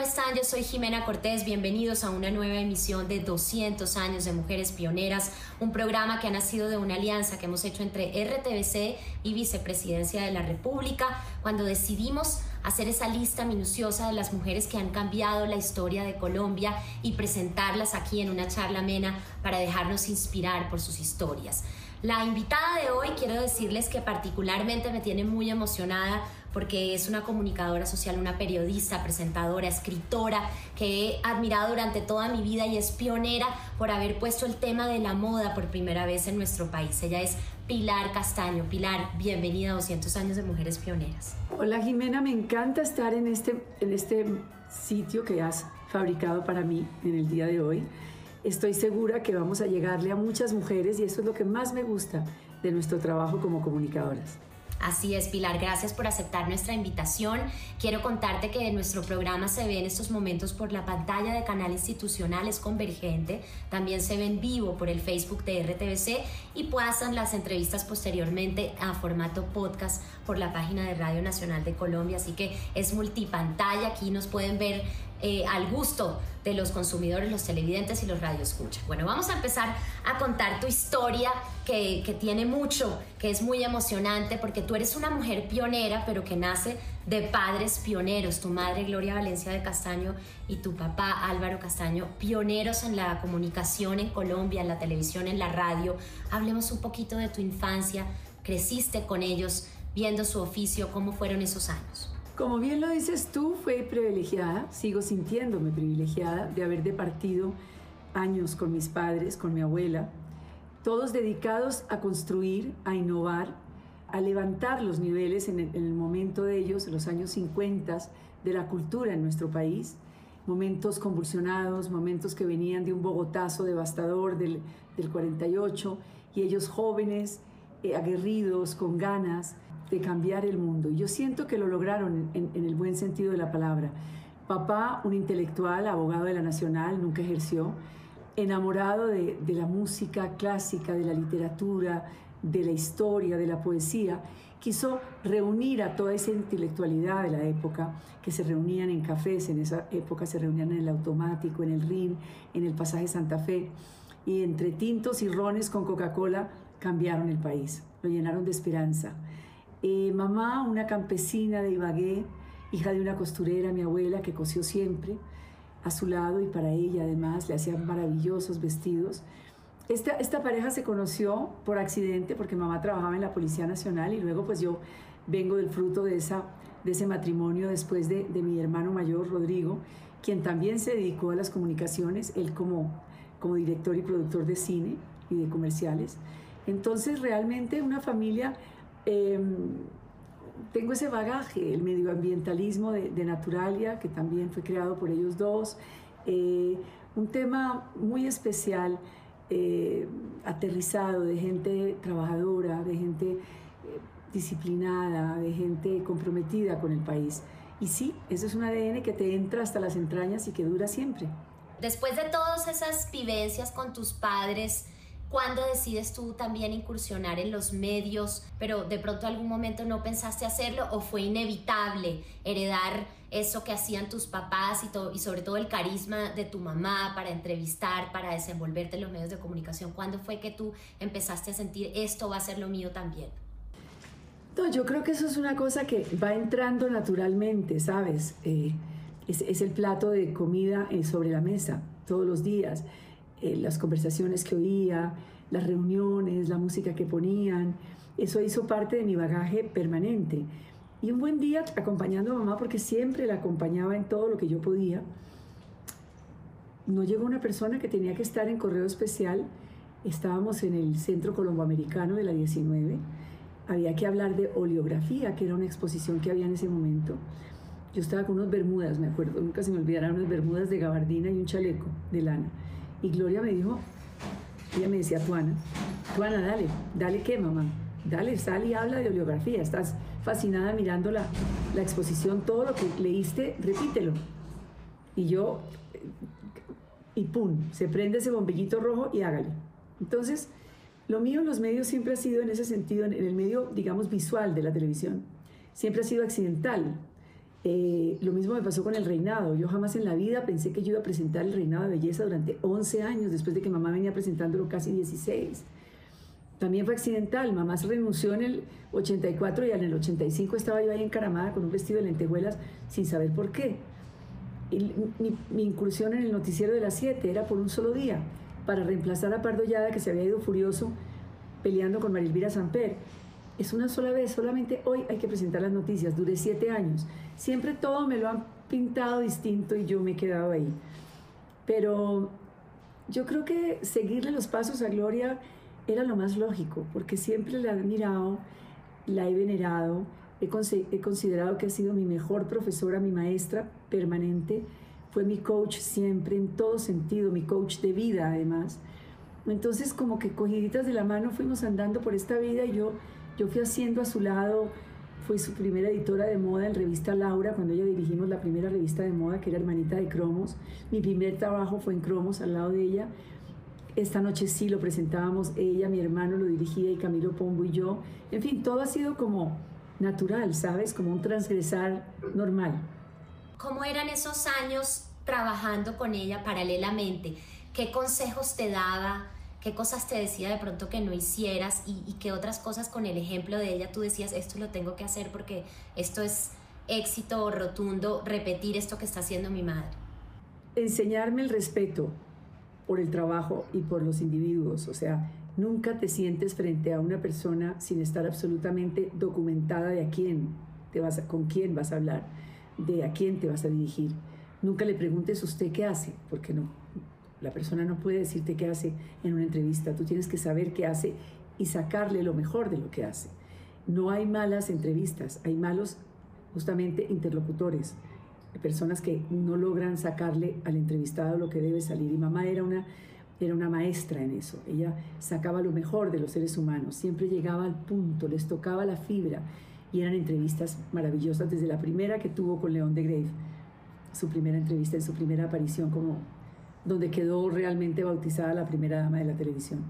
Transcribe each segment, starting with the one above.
¿Cómo están? Yo soy Jimena Cortés. Bienvenidos a una nueva emisión de 200 años de Mujeres Pioneras, un programa que ha nacido de una alianza que hemos hecho entre RTBC y Vicepresidencia de la República cuando decidimos hacer esa lista minuciosa de las mujeres que han cambiado la historia de Colombia y presentarlas aquí en una charla amena para dejarnos inspirar por sus historias. La invitada de hoy quiero decirles que particularmente me tiene muy emocionada porque es una comunicadora social, una periodista, presentadora, escritora que he admirado durante toda mi vida y es pionera por haber puesto el tema de la moda por primera vez en nuestro país. Ella es Pilar Castaño. Pilar, bienvenida a 200 años de Mujeres Pioneras. Hola Jimena, me encanta estar en este, en este sitio que has fabricado para mí en el día de hoy estoy segura que vamos a llegarle a muchas mujeres y eso es lo que más me gusta de nuestro trabajo como comunicadoras. Así es, Pilar, gracias por aceptar nuestra invitación. Quiero contarte que nuestro programa se ve en estos momentos por la pantalla de canal institucional, es convergente, también se ve en vivo por el Facebook de RTBC y pasan las entrevistas posteriormente a formato podcast por la página de Radio Nacional de Colombia, así que es multipantalla, aquí nos pueden ver eh, al gusto de los consumidores, los televidentes y los radioescuchas. Bueno, vamos a empezar a contar tu historia que, que, tiene mucho, que es muy emocionante porque tú eres una mujer pionera, pero que nace de padres pioneros. Tu madre Gloria Valencia de Castaño y tu papá Álvaro Castaño, pioneros en la comunicación en Colombia, en la televisión, en la radio. Hablemos un poquito de tu infancia. Creciste con ellos viendo su oficio, ¿cómo fueron esos años? Como bien lo dices tú, fue privilegiada, sigo sintiéndome privilegiada de haber departido años con mis padres, con mi abuela, todos dedicados a construir, a innovar, a levantar los niveles en el, momento de ellos, en los años 50, de la cultura en nuestro país, momentos convulsionados, momentos que venían de un Bogotazo devastador del, 48, y ellos jóvenes, eh, aguerridos, con ganas, de cambiar el mundo. Y yo siento que lo lograron en, el buen sentido de la palabra. Papá, un intelectual, abogado de la Nacional, nunca ejerció, enamorado de, de la música clásica, de la literatura, de la historia, de la poesía, quiso reunir a toda esa intelectualidad de la época, que se reunían en cafés, en esa época se reunían en el automático, en el RIN, en el pasaje Santa Fe, y entre tintos y rones con Coca-Cola cambiaron el país, lo llenaron de esperanza. Eh, mamá, una campesina de Ibagué, hija de una costurera, mi abuela, que cosió siempre a su lado y para ella además le hacían maravillosos vestidos. Esta, esta pareja se conoció por accidente porque mamá trabajaba en la Policía Nacional y luego pues yo vengo del fruto de, esa, de ese matrimonio después de, de mi hermano mayor, Rodrigo, quien también se dedicó a las comunicaciones, él como, como director y productor de cine y de comerciales. Entonces realmente una familia Em, tengo ese bagaje, el medioambientalismo de, Naturalia, que también fue creado por ellos dos, eh, un tema muy especial, eh, aterrizado, de gente trabajadora, de gente eh, disciplinada, de gente comprometida con el país. Y sí, eso es un ADN que te entra hasta las entrañas y que dura siempre. Después de todas esas vivencias con tus padres, ¿Cuándo decides tú también incursionar en los medios, pero de pronto algún momento no pensaste hacerlo o fue inevitable heredar eso que hacían tus papás y, sobre todo el carisma de tu mamá para entrevistar, para desenvolverte en los medios de comunicación? ¿Cuándo fue que tú empezaste a sentir esto va a ser lo mío también? No, yo creo que eso es una cosa que va entrando naturalmente, ¿sabes? Eh, es, el plato de comida eh, sobre la mesa todos los días. Eh, las conversaciones que oía, las reuniones, la música que ponían. Eso hizo parte de mi bagaje permanente. Y un buen día, acompañando a mamá, porque siempre la acompañaba en todo lo que yo podía, no llegó una persona que tenía que estar en correo especial. Estábamos en el Centro Colomboamericano de la 19. Había que hablar de oleografía, que era una exposición que había en ese momento. Yo estaba con unos bermudas, me acuerdo, nunca se me olvidaron unas bermudas de gabardina y un chaleco de lana. Y Gloria me dijo, ella me decía, Tuana, Tuana, dale, dale qué, mamá, dale, sal y habla de oleografía, estás fascinada mirando la, la exposición, todo lo que leíste, repítelo. Y yo, y pum, se prende ese bombillito rojo y hágale. Entonces, lo mío en los medios siempre ha sido en ese sentido, en el medio, digamos, visual de la televisión, siempre ha sido accidental. Eh, lo mismo me pasó con el reinado. Yo jamás en la vida pensé que yo iba a presentar el reinado de belleza durante 11 años, después de que mamá venía presentándolo casi 16. También fue accidental. Mamá se renunció en el 84 y en el 85 estaba yo ahí encaramada con un vestido de lentejuelas sin saber por qué. mi, incursión en el noticiero de las 7 era por un solo día, para reemplazar a Pardo Yada, que se había ido furioso peleando con Marilvira Samper. Es una sola vez, solamente hoy hay que presentar las noticias. Duré siete años. Siempre todo me lo han pintado distinto y yo me he quedado ahí. Pero yo creo que seguirle los pasos a Gloria era lo más lógico, porque siempre la he admirado, la he venerado, he, he considerado que ha sido mi mejor profesora, mi maestra permanente, fue mi coach siempre, en todo sentido, mi coach de vida además. Entonces como que cogiditas de la mano fuimos andando por esta vida y yo, yo fui haciendo a su lado, fui su primera editora de moda en revista Laura, cuando ella dirigimos la primera revista de moda que era hermanita de Cromos. Mi primer trabajo fue en Cromos al lado de ella. Esta noche sí lo presentábamos ella, mi hermano lo dirigía y Camilo Pombo y yo. En fin, todo ha sido como natural, ¿sabes? Como un transgresar normal. ¿Cómo eran esos años trabajando con ella paralelamente? ¿Qué consejos te daba? ¿Qué cosas te decía de pronto que no hicieras? Y, y qué otras cosas con el ejemplo de ella tú decías, esto lo tengo que hacer porque esto es éxito rotundo, repetir esto que está haciendo mi madre? Enseñarme el respeto, por el trabajo y por los individuos. O sea, nunca te sientes frente a una persona sin estar absolutamente documentada de a quién te vas con quién vas a hablar, de a quién te vas a dirigir. Nunca le preguntes usted qué hace, porque no. La persona no puede decirte qué hace en una entrevista. Tú tienes que saber qué hace y sacarle lo mejor de lo que hace. No hay malas entrevistas, hay malos justamente interlocutores personas que no logran sacarle al entrevistado lo que debe salir. Y mamá era una, era una maestra en eso. Ella sacaba lo mejor de los seres humanos, siempre llegaba al punto, les tocaba la fibra. Y eran entrevistas maravillosas, desde la primera que tuvo con León de Grave, su primera entrevista en su primera aparición, como donde quedó realmente bautizada la primera dama de la televisión.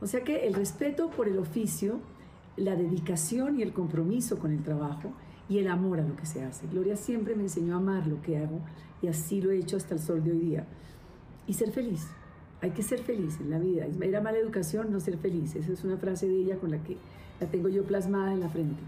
O sea que el respeto por el oficio, la dedicación y el compromiso con el trabajo, y el amor a lo que se hace. Gloria siempre me enseñó a amar lo que hago y así lo he hecho hasta el sol de hoy día. Y ser feliz. Hay que ser feliz en la vida. Era mala educación no ser feliz. Esa es una frase de ella con la que la tengo yo plasmada en la frente.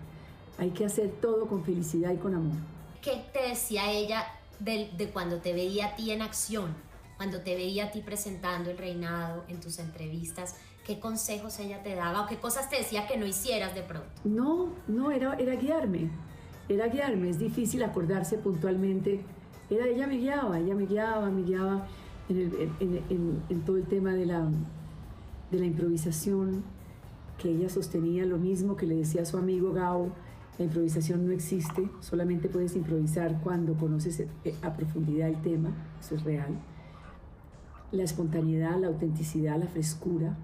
Hay que hacer todo con felicidad y con amor. ¿Qué te decía ella de, cuando te veía a ti en acción? Cuando te veía a ti presentando el reinado en tus entrevistas, ¿qué consejos ella te daba o qué cosas te decía que no hicieras de pronto? No, no, era, era guiarme era guiarme, es difícil acordarse puntualmente. Era, ella me guiaba, ella me guiaba, me guiaba en, todo el tema de la, de la improvisación, que ella sostenía lo mismo que le decía a su amigo Gao, la improvisación no existe, solamente puedes improvisar cuando conoces eh, a profundidad el tema, eso es real. La espontaneidad, la autenticidad, la frescura.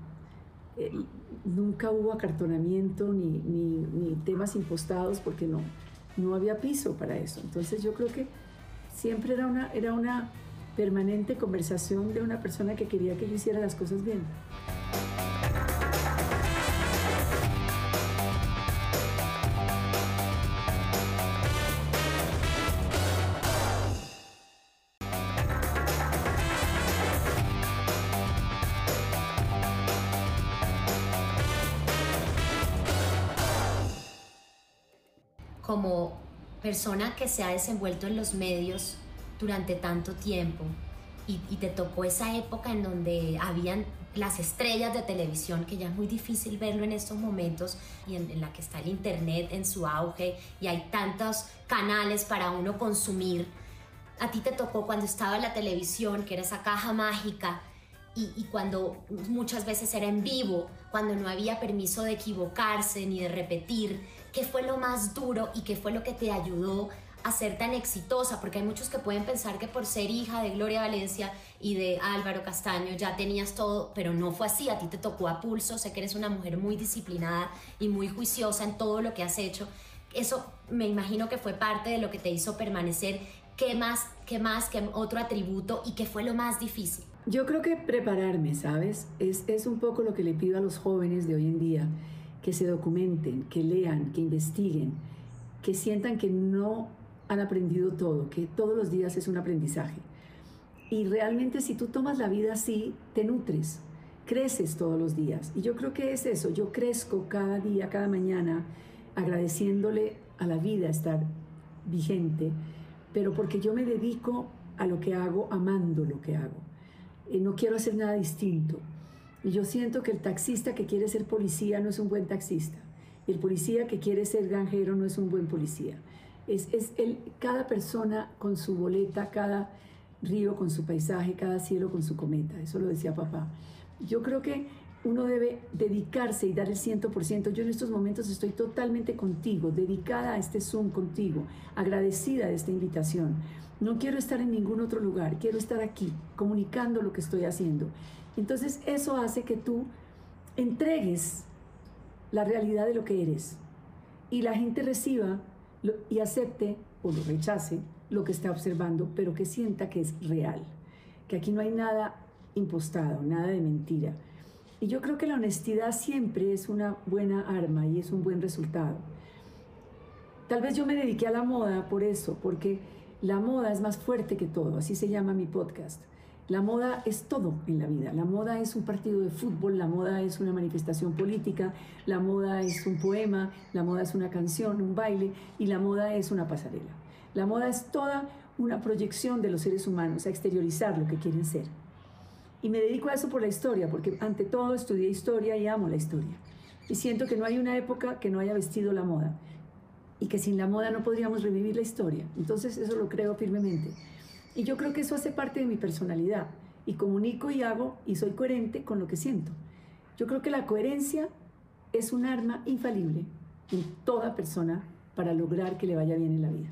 Eh, nunca hubo acartonamiento ni, ni, temas impostados porque no, no había piso para eso. Entonces yo creo que siempre era una, era una permanente conversación de una persona que quería que yo hiciera las cosas bien. Como persona que se ha desenvuelto en los medios durante tanto tiempo y, te tocó esa época en donde habían las estrellas de televisión, que ya es muy difícil verlo en estos momentos, y en, la que está el Internet en su auge, y hay tantos canales para uno consumir. A ti te tocó cuando estaba la televisión, que era esa caja mágica, y, y, cuando muchas veces era en vivo, cuando no había permiso de equivocarse ni de repetir, ¿Qué fue lo más duro y qué fue lo que te ayudó a ser tan exitosa? Porque hay muchos que pueden pensar que por ser hija de Gloria Valencia y de Álvaro Castaño ya tenías todo, pero no fue así. A ti te tocó a pulso. Sé que eres una mujer muy disciplinada y muy juiciosa en todo lo que has hecho. Eso me imagino que fue parte de lo que te hizo permanecer. ¿Qué más, qué más, qué otro atributo y qué fue lo más difícil? Yo creo que prepararme, ¿sabes? Es, es un poco lo que le pido a los jóvenes de hoy en día que se documenten, que lean, que investiguen, que sientan que no han aprendido todo, que todos los días es un aprendizaje. Y realmente si tú tomas la vida así, te nutres, creces todos los días. Y yo creo que es eso, yo crezco cada día, cada mañana, agradeciéndole a la vida estar vigente, pero porque yo me dedico a lo que hago, amando lo que hago. y no quiero hacer nada distinto. Y yo siento que el taxista que quiere ser policía no es un buen taxista. El policía que quiere ser granjero no es un buen policía. Es, es el, cada persona con su boleta, cada río con su paisaje, cada cielo con su cometa. Eso lo decía papá. Yo creo que uno debe dedicarse y dar el 100%. Yo en estos momentos estoy totalmente contigo, dedicada a este Zoom contigo, agradecida de esta invitación. No quiero estar en ningún otro lugar, quiero estar aquí, comunicando lo que estoy haciendo. Entonces eso hace que tú entregues la realidad de lo que eres y la gente reciba y acepte o lo rechace lo que está observando, pero que sienta que es real, que aquí no hay nada impostado, nada de mentira. Y yo creo que la honestidad siempre es una buena arma y es un buen resultado. Tal vez yo me dediqué a la moda por eso, porque la moda es más fuerte que todo, así se llama mi podcast. La moda es todo en la vida. La moda es un partido de fútbol, la moda es una manifestación política, la moda es un poema, la moda es una canción, un baile y la moda es una pasarela. La moda es toda una proyección de los seres humanos a exteriorizar lo que quieren ser. Y me dedico a eso por la historia, porque ante todo estudié historia y amo la historia. Y siento que no hay una época que no haya vestido la moda y que sin la moda no podríamos revivir la historia. Entonces eso lo creo firmemente. Y yo creo que eso hace parte de mi personalidad y comunico y hago y soy coherente con lo que siento. Yo creo que la coherencia es un arma infalible en toda persona para lograr que le vaya bien en la vida.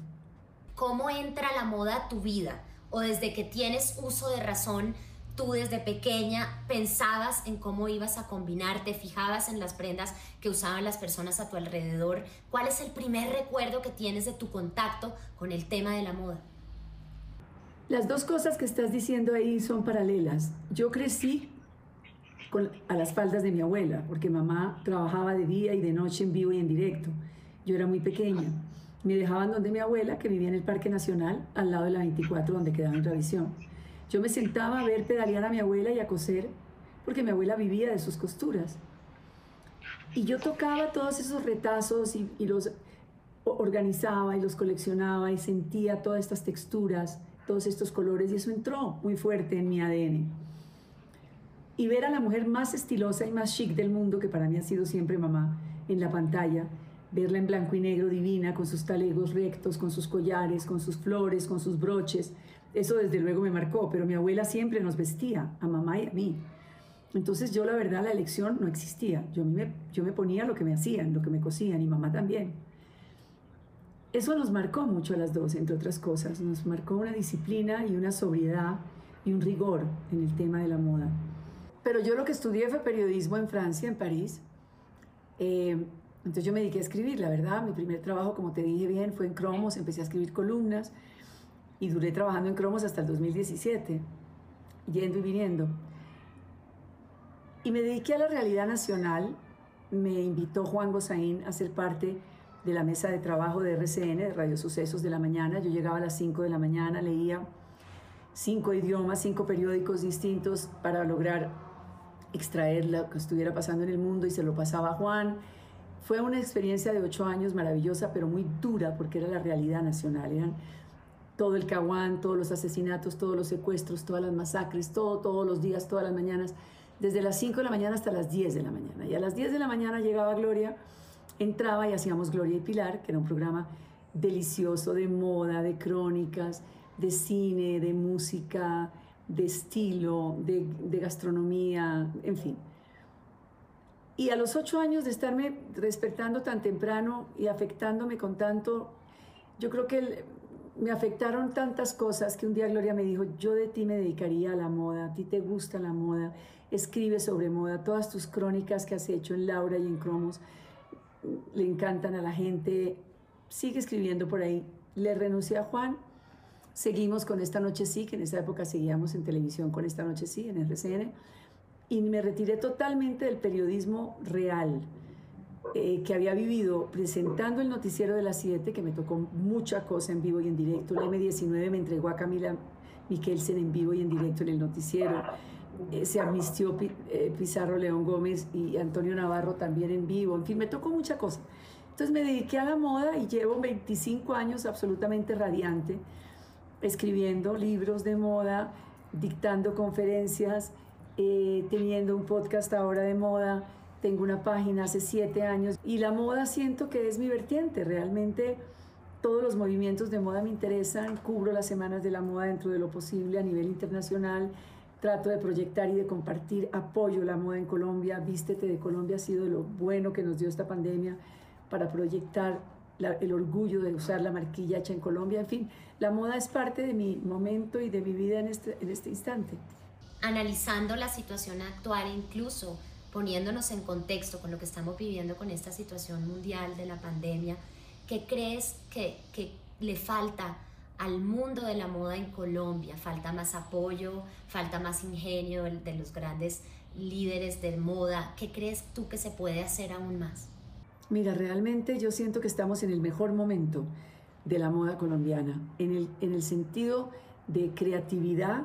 ¿Cómo entra la moda a tu vida? ¿O desde que tienes uso de razón, tú desde pequeña pensabas en cómo ibas a combinar, te fijabas en las prendas que usaban las personas a tu alrededor? ¿Cuál es el primer recuerdo que tienes de tu contacto con el tema de la moda? Las dos cosas que estás diciendo ahí son paralelas. Yo crecí a las faldas de mi abuela, porque mamá trabajaba de día y de noche en vivo y en directo. Yo era muy pequeña. Me dejaban donde mi abuela, que vivía en el Parque Nacional, al lado de la 24, donde quedaba en revisión. Yo me sentaba a ver pedalear a mi abuela y a coser, porque mi abuela vivía de sus costuras. Y yo tocaba todos esos retazos y los organizaba y los coleccionaba y sentía todas estas texturas todos estos colores y eso entró muy fuerte en mi ADN. Y ver a la mujer más estilosa y más chic del mundo, que para mí ha sido siempre mamá, en la pantalla, verla en blanco y negro divina, con sus talegos rectos, con sus collares, con sus flores, con sus broches, eso desde luego me marcó, pero mi abuela siempre nos vestía, a mamá y a mí. Entonces yo la verdad la elección no existía, yo me, yo me ponía lo que me hacían, lo que me cosían y mamá también. Eso nos marcó mucho a las dos, entre otras cosas. Nos marcó una disciplina y una sobriedad y un rigor en el tema de la moda. Pero yo lo que estudié fue periodismo en Francia, en París. Eh, entonces yo me dediqué a escribir, la verdad. Mi primer trabajo, como te dije bien, fue en Cromos. Empecé a escribir columnas y duré trabajando en Cromos hasta el 2017, yendo y viniendo. Y me dediqué a la realidad nacional. Me invitó Juan Gozaín a ser parte de la mesa de trabajo de RCN, de Radio Sucesos de la mañana. Yo llegaba a las 5 de la mañana, leía cinco idiomas, cinco periódicos distintos para lograr extraer lo que estuviera pasando en el mundo y se lo pasaba a Juan. Fue una experiencia de ocho años maravillosa, pero muy dura porque era la realidad nacional. Eran todo el caguán, todos los asesinatos, todos los secuestros, todas las masacres, todo, todos los días, todas las mañanas, desde las 5 de la mañana hasta las 10 de la mañana. Y a las 10 de la mañana llegaba Gloria entraba y hacíamos Gloria y Pilar, que era un programa delicioso de moda, de crónicas, de cine, de música, de estilo, de, gastronomía, en fin. Y a los ocho años de estarme despertando tan temprano y afectándome con tanto, yo creo que me afectaron tantas cosas que un día Gloria me dijo, yo de ti me dedicaría a la moda, a ti te gusta la moda, escribe sobre moda, todas tus crónicas que has hecho en Laura y en Cromos le encantan a la gente, sigue escribiendo por ahí. Le renuncié a Juan, seguimos con Esta Noche Sí, que en esa época seguíamos en televisión con Esta Noche Sí, en RCN, y me retiré totalmente del periodismo real. eh, que había vivido presentando el noticiero de las 7, que me tocó mucha cosa en vivo y en directo. La M19 me entregó a Camila Miquelsen en vivo y en directo en el noticiero. Eh, se amnistió eh, Pizarro León Gómez y Antonio Navarro también en vivo. En fin, me tocó mucha cosa. Entonces me dediqué a la moda y llevo 25 años absolutamente radiante, escribiendo libros de moda, dictando conferencias, teniendo un podcast ahora de moda tengo una página hace siete años y la moda siento que es mi vertiente. Realmente todos los movimientos de moda me interesan. Cubro las semanas de la moda dentro de lo posible a nivel internacional. Trato de proyectar y de compartir. Apoyo la moda en Colombia. Vístete de Colombia ha sido lo bueno que nos dio esta pandemia para proyectar el orgullo de usar la marquilla hecha en Colombia. En fin, la moda es parte de mi momento y de mi vida en este, en este instante. Analizando la situación actual, incluso poniéndonos en contexto con lo que estamos viviendo con esta situación mundial de la pandemia, ¿qué crees que, que le falta al mundo de la moda en Colombia? ¿Falta más apoyo? ¿Falta más ingenio de los grandes líderes de moda? ¿Qué crees tú que se puede hacer aún más? Mira, realmente yo siento que estamos en el mejor momento de la moda colombiana, en el, en el sentido de creatividad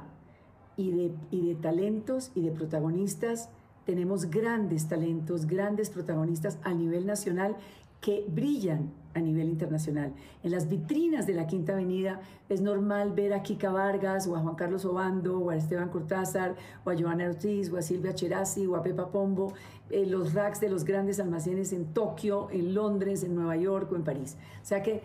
y de, y de talentos y de protagonistas tenemos grandes talentos, grandes protagonistas a nivel nacional que brillan a nivel internacional. En las vitrinas de la Quinta Avenida es normal ver a Kika Vargas o a Juan Carlos Obando o a Esteban Cortázar o a Joana Ortiz o a Silvia Cherasi o a Pepa Pombo en los racks de los grandes almacenes en Tokio, en Londres, en Nueva York o en París. O sea que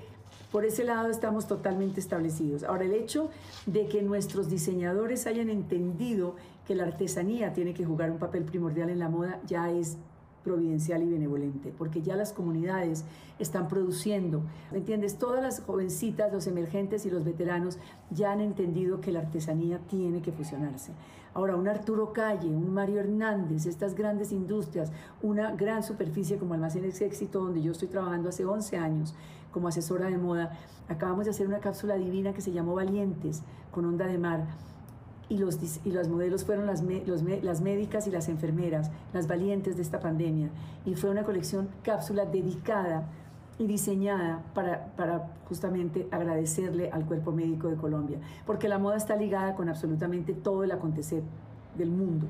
por ese lado estamos totalmente establecidos. Ahora, el hecho de que nuestros diseñadores hayan entendido que la artesanía tiene que jugar un papel primordial en la moda ya es providencial y benevolente, porque ya las comunidades están produciendo, ¿me entiendes? Todas las jovencitas, los emergentes y los veteranos ya han entendido que la artesanía tiene que fusionarse. Ahora, un Arturo Calle, un Mario Hernández, estas grandes industrias, una gran superficie como Almacenes Éxito, donde yo estoy trabajando hace 11 años como asesora de moda, acabamos de hacer una cápsula divina que se llamó Valientes, con onda de mar y los, y los modelos fueron las, las médicas y las enfermeras, las valientes de esta pandemia. Y fue una colección cápsula dedicada y diseñada para, para justamente agradecerle al cuerpo médico de Colombia, porque la moda está ligada con absolutamente todo el acontecer del mundo,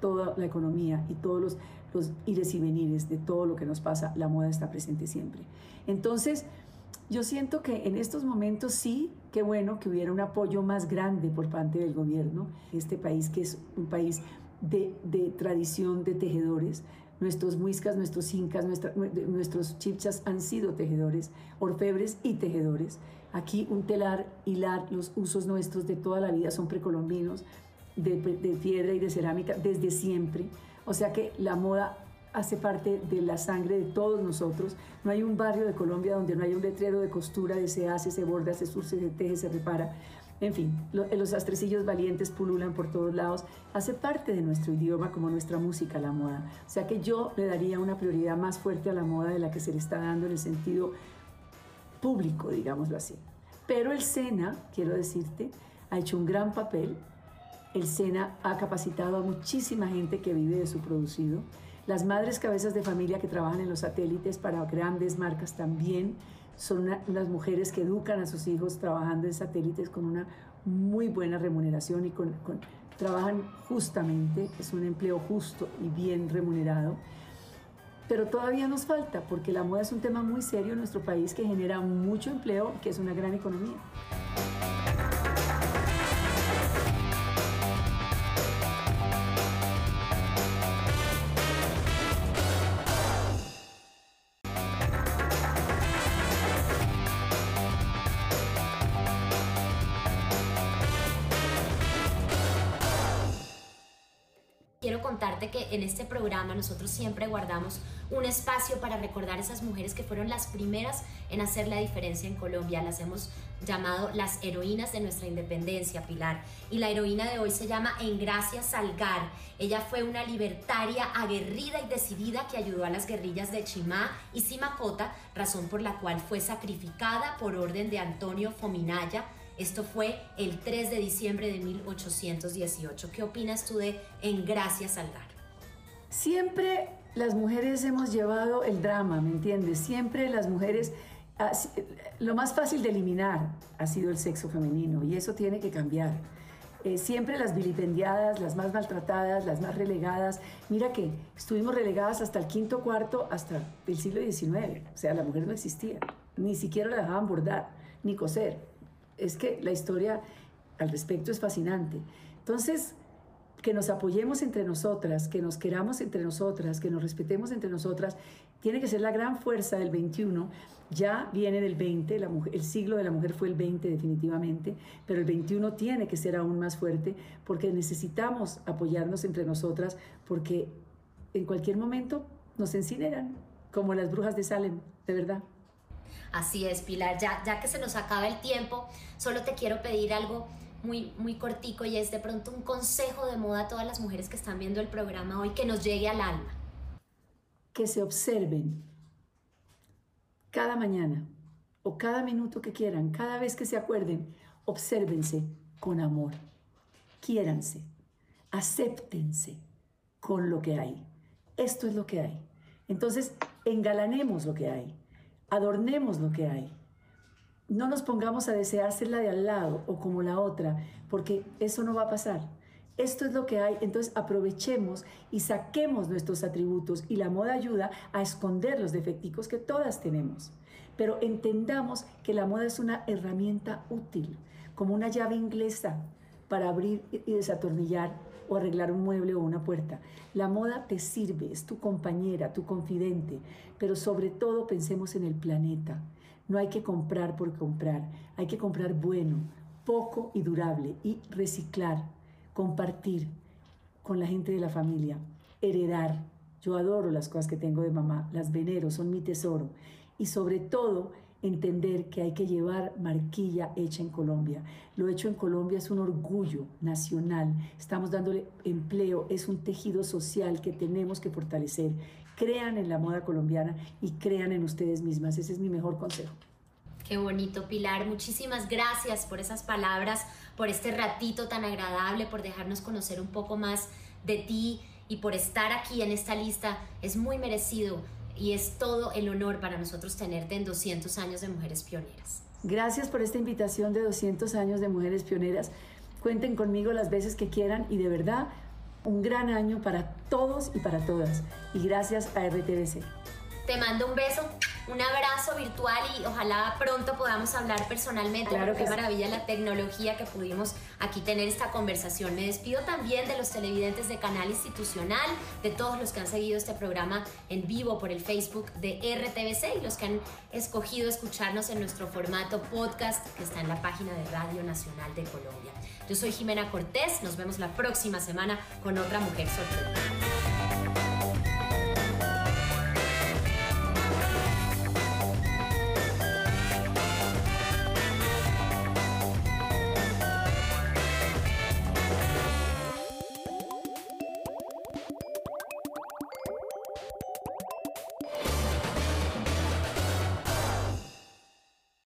toda la economía y todos los, los ires y venires de todo lo que nos pasa, la moda está presente siempre. Entonces, yo siento que en estos momentos sí, qué bueno que hubiera un apoyo más grande por parte del gobierno. Este país que es un país de, de tradición de tejedores. Nuestros muiscas, nuestros incas, nuestros chipchas han sido tejedores, orfebres y tejedores. Aquí un telar, hilar, los usos nuestros de toda la vida son precolombinos, de, de piedra y de cerámica desde siempre. O sea que la moda hace parte de la sangre de todos nosotros. No hay un barrio de Colombia donde no haya un letrero de costura de se hace, se borda, se surce, se teje, se repara. En fin, los astrecillos valientes pululan por todos lados. Hace parte de nuestro idioma como nuestra música, la moda. O sea que yo le daría una prioridad más fuerte a la moda de la que se le está dando en el sentido público, digámoslo así. Pero el SENA, quiero decirte, ha hecho un gran papel. El SENA ha capacitado a muchísima gente que vive de su producido las madres cabezas de familia que trabajan en los satélites para grandes marcas también son unas mujeres que educan a sus hijos trabajando en satélites con una muy buena remuneración y con, trabajan justamente, es un empleo justo y bien remunerado. Pero todavía nos falta, porque la moda es un tema muy serio en nuestro país que genera mucho empleo, que es una gran economía. Contarte que en este programa nosotros siempre guardamos un espacio para recordar esas mujeres que fueron las primeras en hacer la diferencia en Colombia. Las hemos llamado las heroínas de nuestra independencia, Pilar. Y la heroína de hoy se llama Engracia Salgar. Ella fue una libertaria aguerrida y decidida que ayudó a las guerrillas de Chimá y Simacota, razón por la cual fue sacrificada por orden de Antonio Fominaya esto fue el 3 de diciembre de 1818. ¿Qué opinas tú de En Gracias Salgar? Siempre las mujeres hemos llevado el drama, ¿me entiendes? Siempre las mujeres, lo más fácil de eliminar ha sido el sexo femenino y eso tiene que cambiar. Eh, siempre las vilipendiadas, las más maltratadas, las más relegadas. Mira que estuvimos relegadas hasta el quinto cuarto, hasta el siglo XIX. O sea, la mujer no existía. Ni siquiera la dejaban bordar, ni coser. Es que la historia al respecto es fascinante. Entonces, que nos apoyemos entre nosotras, que nos queramos entre nosotras, que nos respetemos entre nosotras, tiene que ser la gran fuerza del 21. Ya viene del 20, la el siglo de la mujer fue el 20 definitivamente, pero el 21 tiene que ser aún más fuerte porque necesitamos apoyarnos entre nosotras porque en cualquier momento nos incineran, como las brujas de Salem, de verdad. Así es, Pilar. Ya, ya que se nos acaba el tiempo, solo te quiero pedir algo muy, muy cortico y es de pronto un consejo de moda a todas las mujeres que están viendo el programa hoy que nos llegue al alma. Que se observen cada mañana o cada minuto que quieran, cada vez que se acuerden, obsérvense con amor, quiéranse, acéptense con lo que hay. Esto es lo que hay. Entonces, engalanemos lo que hay, adornemos lo que hay no nos pongamos a desear ser la de al lado o como la otra, porque eso no va a pasar. Esto es lo que hay, entonces aprovechemos y saquemos nuestros atributos y la moda ayuda a esconder los defecticos que todas tenemos. Pero entendamos que la moda es una herramienta útil, como una llave inglesa para abrir y desatornillar o arreglar un mueble o una puerta. La moda te sirve, es tu compañera, tu confidente, pero sobre todo pensemos en el planeta no hay que comprar por comprar, hay que comprar bueno, poco y durable y reciclar, compartir con la gente de la familia, heredar. Yo adoro las cosas que tengo de mamá, las venero, son mi tesoro. Y sobre todo, entender que hay que llevar marquilla hecha en Colombia. Lo hecho en Colombia es un orgullo nacional. Estamos dándole empleo, es un tejido social que tenemos que fortalecer crean en la moda colombiana y crean en ustedes mismas. Ese es mi mejor consejo. Qué bonito, Pilar. Muchísimas gracias por esas palabras, por este ratito tan agradable, por dejarnos conocer un poco más de ti y por estar aquí en esta lista. Es muy merecido y es todo el honor para nosotros tenerte en 200 años de Mujeres Pioneras. Gracias por esta invitación de 200 años de Mujeres Pioneras. Cuenten conmigo las veces que quieran y de verdad un gran año para todos y para todas. Y gracias a RTBC. Te mando un beso, un abrazo virtual y ojalá pronto podamos hablar personalmente. Claro qué maravilla la tecnología que pudimos aquí tener esta conversación. Me despido también de los televidentes de Canal Institucional, de todos los que han seguido este programa en vivo por el Facebook de RTBC y los que han escogido escucharnos en nuestro formato podcast que está en la página de Radio Nacional de Colombia. Yo soy Jimena Cortés, nos vemos la próxima semana con otra mujer sorprendente.